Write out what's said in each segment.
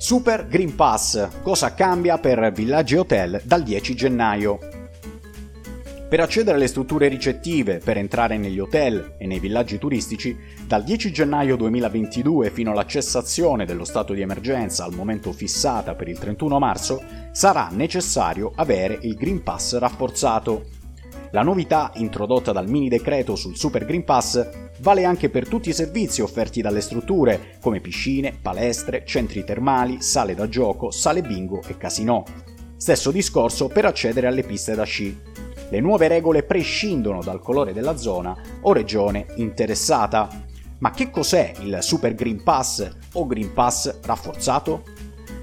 Super Green Pass. Cosa cambia per villaggi e hotel dal 10 gennaio? Per accedere alle strutture ricettive, per entrare negli hotel e nei villaggi turistici, dal 10 gennaio 2022 fino alla cessazione dello stato di emergenza al momento fissata per il 31 marzo, sarà necessario avere il Green Pass rafforzato. La novità introdotta dal mini decreto sul Super Green Pass vale anche per tutti i servizi offerti dalle strutture, come piscine, palestre, centri termali, sale da gioco, sale bingo e casinò. Stesso discorso per accedere alle piste da sci. Le nuove regole prescindono dal colore della zona o regione interessata. Ma che cos'è il Super Green Pass o Green Pass rafforzato?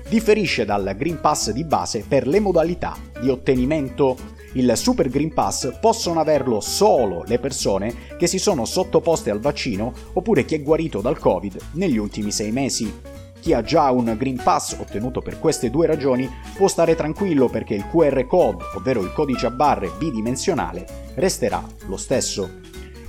Differisce dal Green Pass di base per le modalità di ottenimento il Super Green Pass possono averlo solo le persone che si sono sottoposte al vaccino oppure chi è guarito dal Covid negli ultimi sei mesi. Chi ha già un Green Pass ottenuto per queste due ragioni può stare tranquillo perché il QR code, ovvero il codice a barre bidimensionale, resterà lo stesso.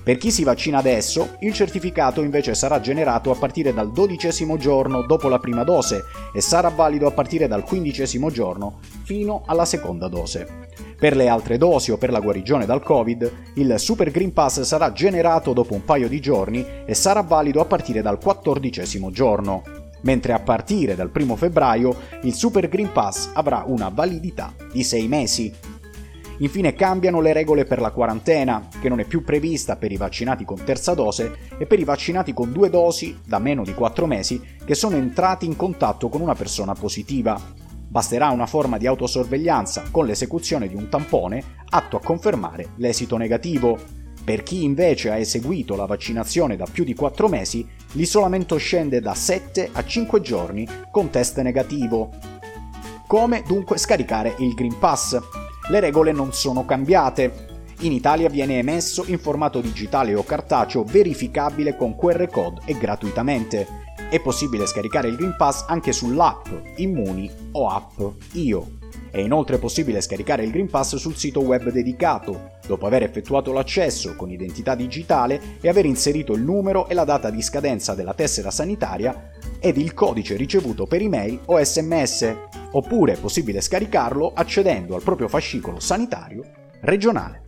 Per chi si vaccina adesso, il certificato invece sarà generato a partire dal dodicesimo giorno dopo la prima dose e sarà valido a partire dal quindicesimo giorno fino alla seconda dose. Per le altre dosi o per la guarigione dal Covid, il Super Green Pass sarà generato dopo un paio di giorni e sarà valido a partire dal quattordicesimo giorno, mentre a partire dal 1 febbraio il Super Green Pass avrà una validità di 6 mesi. Infine cambiano le regole per la quarantena, che non è più prevista per i vaccinati con terza dose e per i vaccinati con due dosi da meno di 4 mesi che sono entrati in contatto con una persona positiva. Basterà una forma di autosorveglianza con l'esecuzione di un tampone atto a confermare l'esito negativo. Per chi invece ha eseguito la vaccinazione da più di 4 mesi, l'isolamento scende da 7 a 5 giorni con test negativo. Come dunque scaricare il Green Pass? le regole non sono cambiate. In Italia viene emesso in formato digitale o cartaceo verificabile con QR code e gratuitamente. È possibile scaricare il Green Pass anche sull'app Immuni o app Io. È inoltre possibile scaricare il Green Pass sul sito web dedicato, dopo aver effettuato l'accesso con identità digitale e aver inserito il numero e la data di scadenza della tessera sanitaria ed il codice ricevuto per email o sms, oppure è possibile scaricarlo accedendo al proprio fascicolo sanitario regionale.